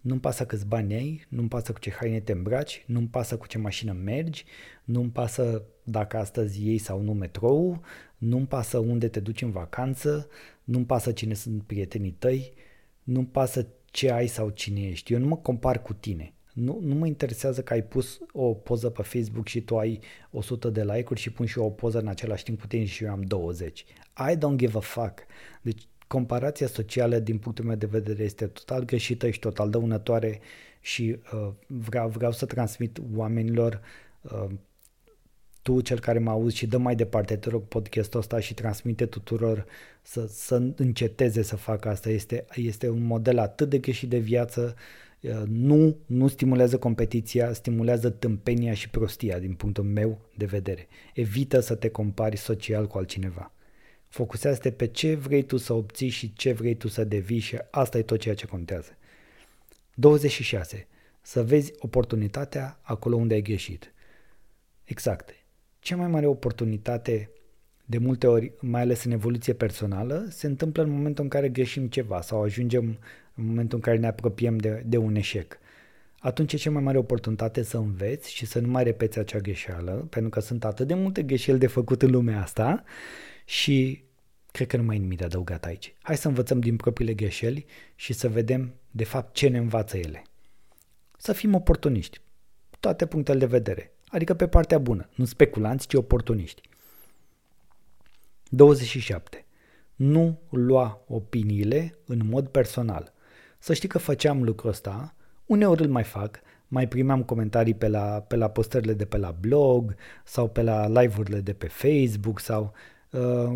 Nu-mi pasă câți bani ai, nu-mi pasă cu ce haine te îmbraci, nu-mi pasă cu ce mașină mergi, nu-mi pasă dacă astăzi iei sau nu metrou, nu-mi pasă unde te duci în vacanță, nu-mi pasă cine sunt prietenii tăi, nu-mi pasă ce ai sau cine ești. Eu nu mă compar cu tine. Nu, nu mă interesează că ai pus o poză pe Facebook și tu ai 100 de like-uri și pun și eu o poză în același timp cu tine și eu am 20. I don't give a fuck. Deci comparația socială din punctul meu de vedere este total greșită și total dăunătoare și uh, vreau, vreau să transmit oamenilor uh, tu, cel care mă auzi și dă mai departe, te rog, podcastul ăsta și transmite tuturor să, să înceteze să facă asta. Este, este un model atât de greșit de viață Uh, nu, nu stimulează competiția, stimulează tâmpenia și prostia din punctul meu de vedere. Evită să te compari social cu altcineva. Focusează-te pe ce vrei tu să obții și ce vrei tu să devii și asta e tot ceea ce contează. 26. Să vezi oportunitatea acolo unde ai greșit. Exact. Cea mai mare oportunitate de multe ori, mai ales în evoluție personală, se întâmplă în momentul în care greșim ceva sau ajungem în momentul în care ne apropiem de, de un eșec. Atunci e cea mai mare oportunitate să înveți și să nu mai repeți acea greșeală, pentru că sunt atât de multe greșeli de făcut în lumea asta și cred că nu mai e nimic de adăugat aici. Hai să învățăm din propriile greșeli și să vedem de fapt ce ne învață ele. Să fim oportuniști. Toate punctele de vedere. Adică pe partea bună. Nu speculanți, ci oportuniști. 27. Nu lua opiniile în mod personal. Să știi că făceam lucrul ăsta, uneori îl mai fac, mai primeam comentarii pe la, pe la postările de pe la blog sau pe la live-urile de pe Facebook sau uh,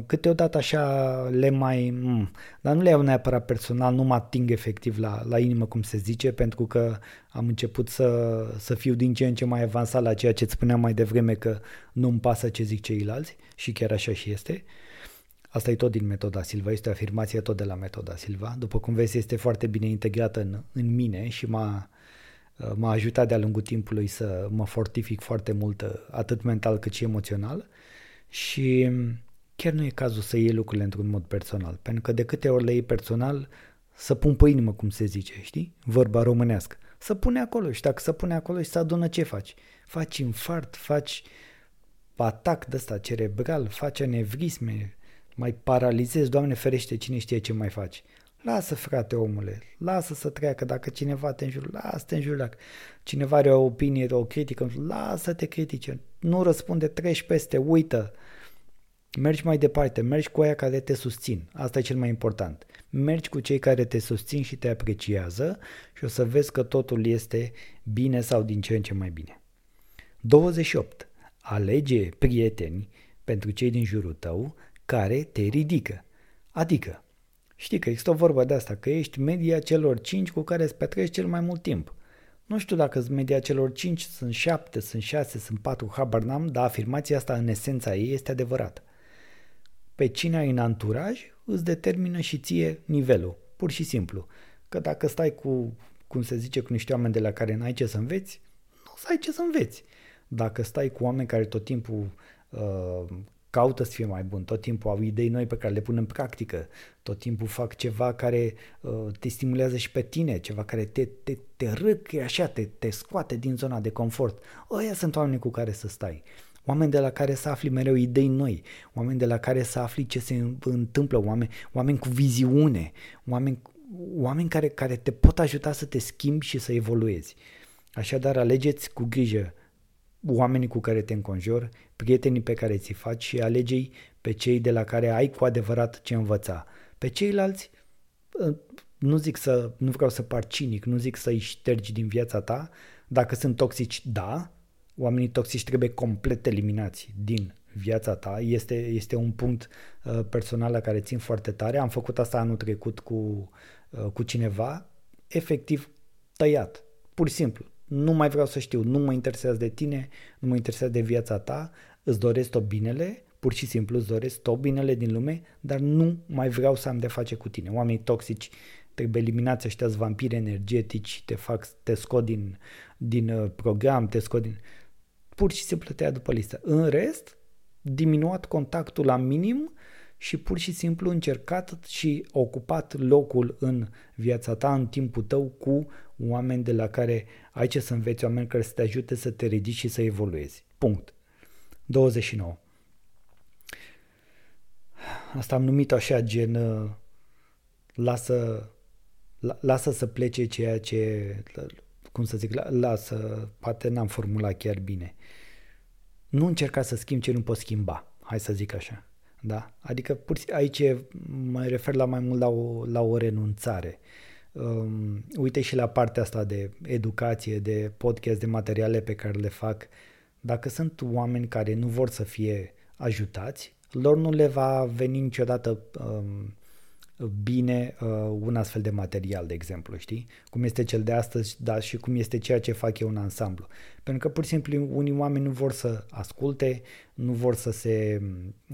câteodată așa le mai... Mm, dar nu le iau neapărat personal, nu mă ating efectiv la, la inimă, cum se zice, pentru că am început să, să fiu din ce în ce mai avansat la ceea ce îți spuneam mai devreme că nu-mi pasă ce zic ceilalți și chiar așa și este. Uh, Asta e tot din metoda Silva, este o afirmație tot de la metoda Silva. După cum vezi, este foarte bine integrată în, în mine și m-a, m-a ajutat de-a lungul timpului să mă fortific foarte mult, atât mental cât și emoțional. Și chiar nu e cazul să iei lucrurile într-un mod personal, pentru că de câte ori le iei personal, să pun pe inimă, cum se zice, știi? Vorba românească. Să pune acolo și dacă să pune acolo și să adună ce faci? Faci infart, faci atac de ăsta cerebral, faci anevrisme, mai paralizezi, Doamne ferește, cine știe ce mai faci. Lasă, frate, omule, lasă să treacă. Dacă cineva te înjură, lasă te înjură. Dacă cineva are o opinie, o critică, lasă te critice. Nu răspunde, treci peste, uită. Mergi mai departe, mergi cu aia care te susțin. Asta e cel mai important. Mergi cu cei care te susțin și te apreciază și o să vezi că totul este bine sau din ce în ce mai bine. 28. Alege prieteni pentru cei din jurul tău care te ridică. Adică, știi că există o vorbă de asta, că ești media celor 5 cu care îți petreci cel mai mult timp. Nu știu dacă sunt media celor 5, sunt 7, sunt 6, sunt 4, habar n-am, dar afirmația asta în esența ei este adevărată. Pe cine ai în anturaj îți determină și ție nivelul, pur și simplu. Că dacă stai cu, cum se zice, cu niște oameni de la care n-ai ce să înveți, nu o să ai ce să înveți. Dacă stai cu oameni care tot timpul uh, caută să fie mai bun, tot timpul au idei noi pe care le pun în practică, tot timpul fac ceva care uh, te stimulează și pe tine, ceva care te, te, te râcă așa, te, te scoate din zona de confort. Ăia sunt oameni cu care să stai. Oameni de la care să afli mereu idei noi, oameni de la care să afli ce se întâmplă, oameni, oameni cu viziune, oameni, oameni care, care te pot ajuta să te schimbi și să evoluezi. Așadar, alegeți cu grijă oamenii cu care te înconjori, prietenii pe care ți faci și alegei pe cei de la care ai cu adevărat ce învăța. Pe ceilalți, ă, nu zic să, nu vreau să par cinic, nu zic să-i ștergi din viața ta, dacă sunt toxici, da, oamenii toxici trebuie complet eliminați din viața ta. Este, este un punct uh, personal la care țin foarte tare. Am făcut asta anul trecut cu, uh, cu cineva, efectiv tăiat, pur și simplu. Nu mai vreau să știu, nu mă interesează de tine, nu mă interesează de viața ta, îți doresc tot binele, pur și simplu îți doresc tot binele din lume, dar nu mai vreau să am de face cu tine. Oamenii toxici trebuie eliminați ăștia vampiri energetici, te fac, te scot din, din uh, program, te scot din... Pur și simplu te ia după listă. În rest, diminuat contactul la minim și pur și simplu încercat și ocupat locul în viața ta, în timpul tău cu oameni de la care ai ce să înveți, oameni care să te ajute să te ridici și să evoluezi. Punct. 29. Asta am numit așa gen uh, lasă, lasă să plece ceea ce, cum să zic, lasă, poate n-am formulat chiar bine. Nu încerca să schimbi ce nu poți schimba, hai să zic așa. Da? Adică pur, aici mă refer la mai mult la o, la o renunțare. Um, uite și la partea asta de educație, de podcast, de materiale pe care le fac. Dacă sunt oameni care nu vor să fie ajutați, lor nu le va veni niciodată um, bine uh, un astfel de material, de exemplu, știi? Cum este cel de astăzi, dar și cum este ceea ce fac eu în ansamblu. Pentru că pur și simplu unii oameni nu vor să asculte, nu vor să se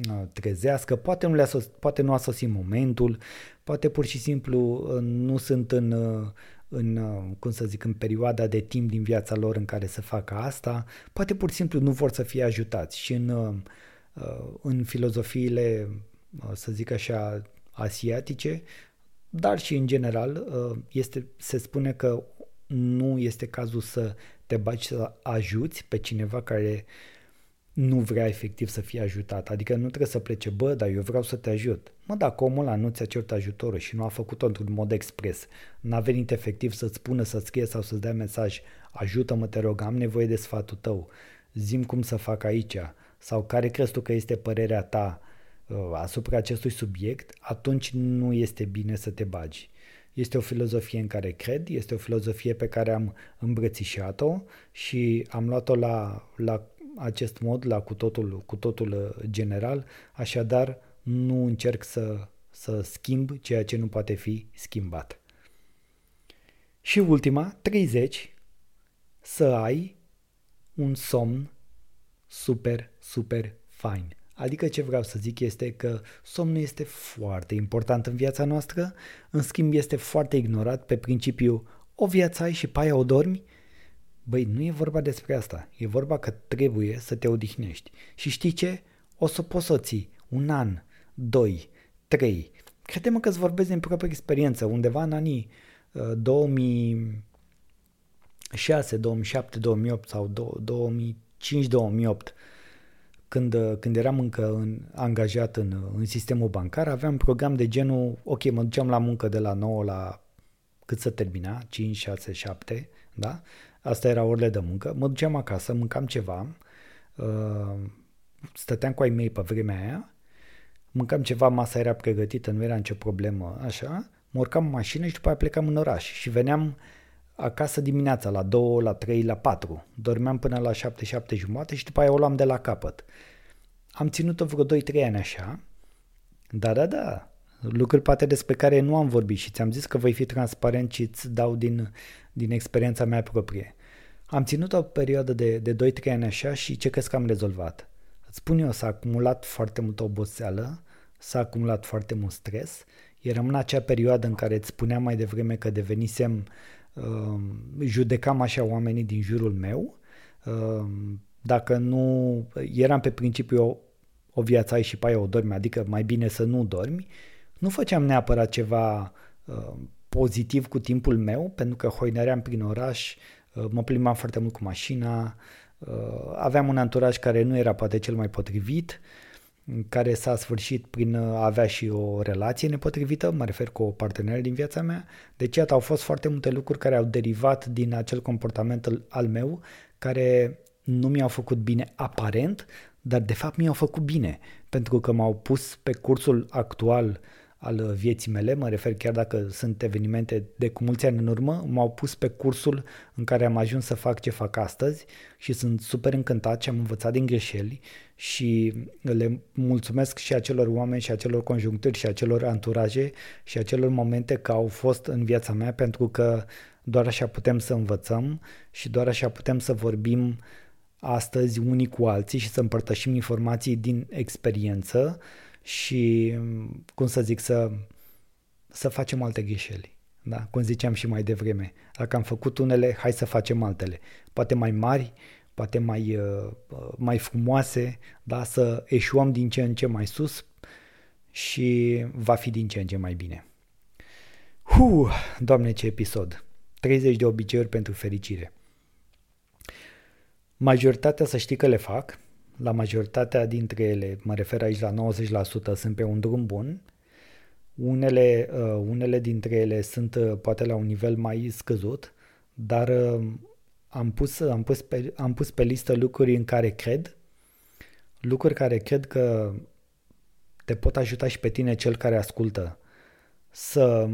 uh, trezească, poate nu, le-a sos- poate nu a sosit momentul, poate pur și simplu uh, nu sunt în, uh, în, uh, cum să zic, în perioada de timp din viața lor în care să facă asta, poate pur și simplu nu vor să fie ajutați și în, uh, uh în filozofiile, uh, să zic așa, asiatice, dar și în general uh, este, se spune că nu este cazul să te bagi să ajuți pe cineva care nu vrea efectiv să fie ajutat. Adică nu trebuie să plece, bă, dar eu vreau să te ajut. Mă, dacă omul ăla nu ți-a cerut ajutorul și nu a făcut-o într-un mod expres, n-a venit efectiv să-ți spună, să-ți scrie sau să-ți dea mesaj, ajută-mă, te rog, am nevoie de sfatul tău, zim cum să fac aici, sau care crezi tu că este părerea ta, Uh, asupra acestui subiect, atunci nu este bine să te bagi. Este o filozofie în care cred, este o filozofie pe care am îmbrățișat-o și am luat-o la, la acest mod, la cu totul, cu totul uh, general, așadar nu încerc să, să schimb ceea ce nu poate fi schimbat. Și ultima, 30, să ai un somn super, super fain. Adică ce vreau să zic este că somnul este foarte important în viața noastră, în schimb este foarte ignorat pe principiu o viață ai și pe aia o dormi. Băi, nu e vorba despre asta, e vorba că trebuie să te odihnești. Și știi ce? O să poți să ții un an, doi, trei. Crede-mă că îți vorbesc din propria experiență, undeva în anii uh, 2006, 2007, 2008 sau 2005, 2008 când, când eram încă în, angajat în, în sistemul bancar, aveam program de genul, ok, mă duceam la muncă de la 9 la cât să termina, 5, 6, 7, da? Asta era orele de muncă. Mă duceam acasă, mâncam ceva, uh, stăteam cu ai mei pe vremea aia, mâncam ceva, masa era pregătită, nu era nicio problemă, așa, mă urcam în mașină și după aia plecam în oraș și veneam acasă dimineața la 2, la 3, la 4. Dormeam până la 7, 7 jumate și după aia o luam de la capăt. Am ținut-o vreo 2-3 ani așa. Da, da, da. Lucruri poate despre care nu am vorbit și ți-am zis că voi fi transparent și îți dau din, din experiența mea proprie. Am ținut o perioadă de, de 2-3 ani așa și ce crezi că am rezolvat? Îți spun eu, s-a acumulat foarte multă oboseală, s-a acumulat foarte mult stres. Eram în acea perioadă în care îți spuneam mai devreme că devenisem, uh, judecam așa oamenii din jurul meu. Uh, dacă nu, eram pe principiu o, o viață ai și pe aia o dormi, adică mai bine să nu dormi. Nu făceam neapărat ceva uh, pozitiv cu timpul meu, pentru că hoinăream prin oraș, uh, mă plimbam foarte mult cu mașina, uh, aveam un anturaj care nu era poate cel mai potrivit, care s-a sfârșit prin a avea și o relație nepotrivită, mă refer cu o parteneră din viața mea. Deci, iată, au fost foarte multe lucruri care au derivat din acel comportament al meu, care nu mi-au făcut bine aparent, dar de fapt mi-au făcut bine, pentru că m-au pus pe cursul actual al vieții mele, mă refer chiar dacă sunt evenimente de cu mulți ani în urmă, m-au pus pe cursul în care am ajuns să fac ce fac astăzi și sunt super încântat și am învățat din greșeli și le mulțumesc și acelor oameni și acelor conjuncturi și acelor anturaje și acelor momente că au fost în viața mea pentru că doar așa putem să învățăm și doar așa putem să vorbim astăzi unii cu alții și să împărtășim informații din experiență și, cum să zic, să, să facem alte greșeli. Da? Cum ziceam și mai devreme. Dacă am făcut unele, hai să facem altele. Poate mai mari, poate mai, uh, mai frumoase, da? să eșuăm din ce în ce mai sus și va fi din ce în ce mai bine. Hu, doamne ce episod! 30 de obiceiuri pentru fericire. Majoritatea să știi că le fac, la majoritatea dintre ele, mă refer aici la 90%, sunt pe un drum bun. Unele, uh, unele dintre ele sunt uh, poate la un nivel mai scăzut, dar uh, am pus, am, pus pe, am pus pe listă lucruri în care cred, lucruri care cred că te pot ajuta și pe tine, cel care ascultă, să,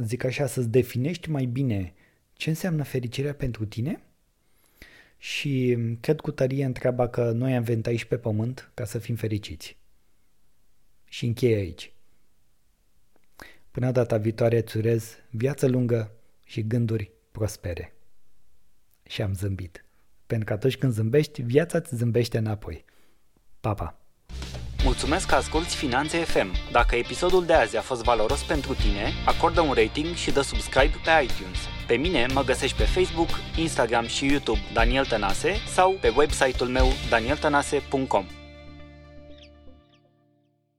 zic așa, să-ți definești mai bine ce înseamnă fericirea pentru tine – și cred cu tărie întreaba că noi am venit aici pe pământ ca să fim fericiți. Și încheie aici. Până data viitoare îți urez viață lungă și gânduri prospere. Și am zâmbit. Pentru că atunci când zâmbești, viața îți zâmbește înapoi. Pa, pa! Mulțumesc că asculti Finanțe FM. Dacă episodul de azi a fost valoros pentru tine, acordă un rating și dă subscribe pe iTunes. Pe mine mă găsești pe Facebook, Instagram și YouTube Daniel Tănase sau pe website-ul meu danieltănase.com.